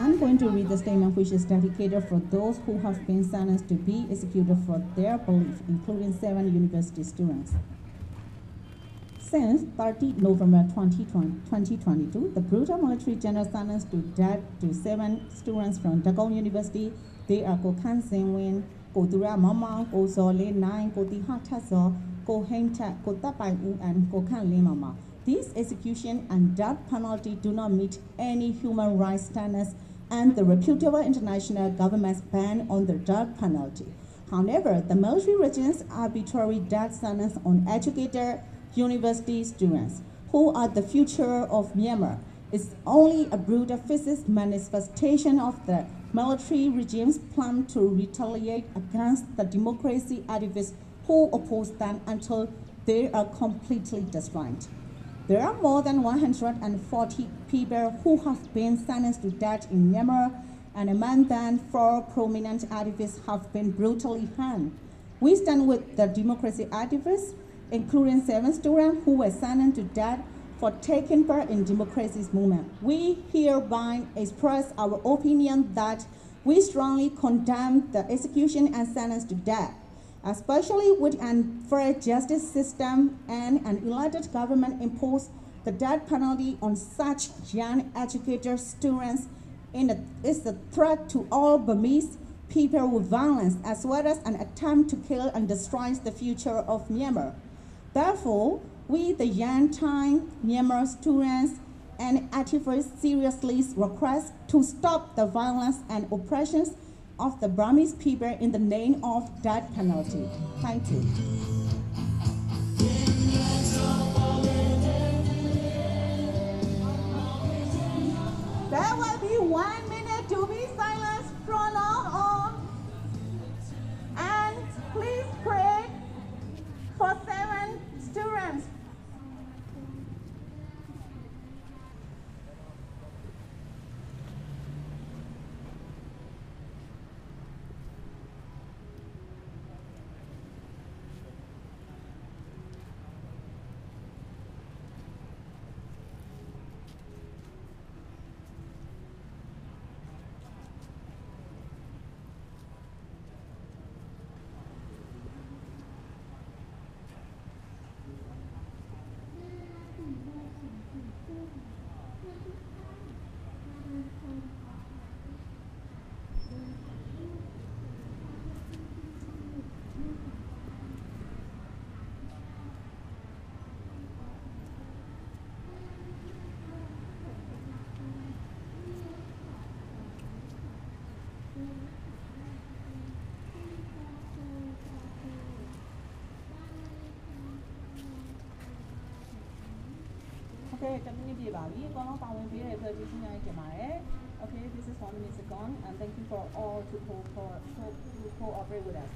I'm going to read the statement which is dedicated for those who have been sentenced to be executed for their belief, including seven university students. Since 30 November 2020 2022, the brutal military general sentenced to death to seven students from Dagon University. They are Ko Khan Singwin, Ko Dura Mama, Ko Zole Nine, Ko Tiha Tazo, Ko Heng Ko Tapai U, and Ko Khan Lim These execution and death penalty do not meet any human rights standards and the reputable international government's ban on the death penalty. However, the military regime's arbitrary death sentence on educated university students who are the future of Myanmar is only a brutal physical manifestation of the military regime's plan to retaliate against the democracy activists who oppose them until they are completely destroyed. There are more than 140 people who have been sentenced to death in Myanmar, and among them, four prominent activists have been brutally hanged. We stand with the democracy activists, including seven students who were sentenced to death for taking part in democracy's movement. We hereby express our opinion that we strongly condemn the execution and sentence to death especially with an unfair justice system and an elected government impose the death penalty on such young educated students a, is a threat to all Burmese people with violence as well as an attempt to kill and destroy the future of Myanmar. Therefore, we, the young time Myanmar students and activists seriously request to stop the violence and oppressions of the Burmese people in the name of death penalty. Thank you. There will be one minute to be silenced from Okay, this is one minute gone, and thank you for all to co- to cooperate with us.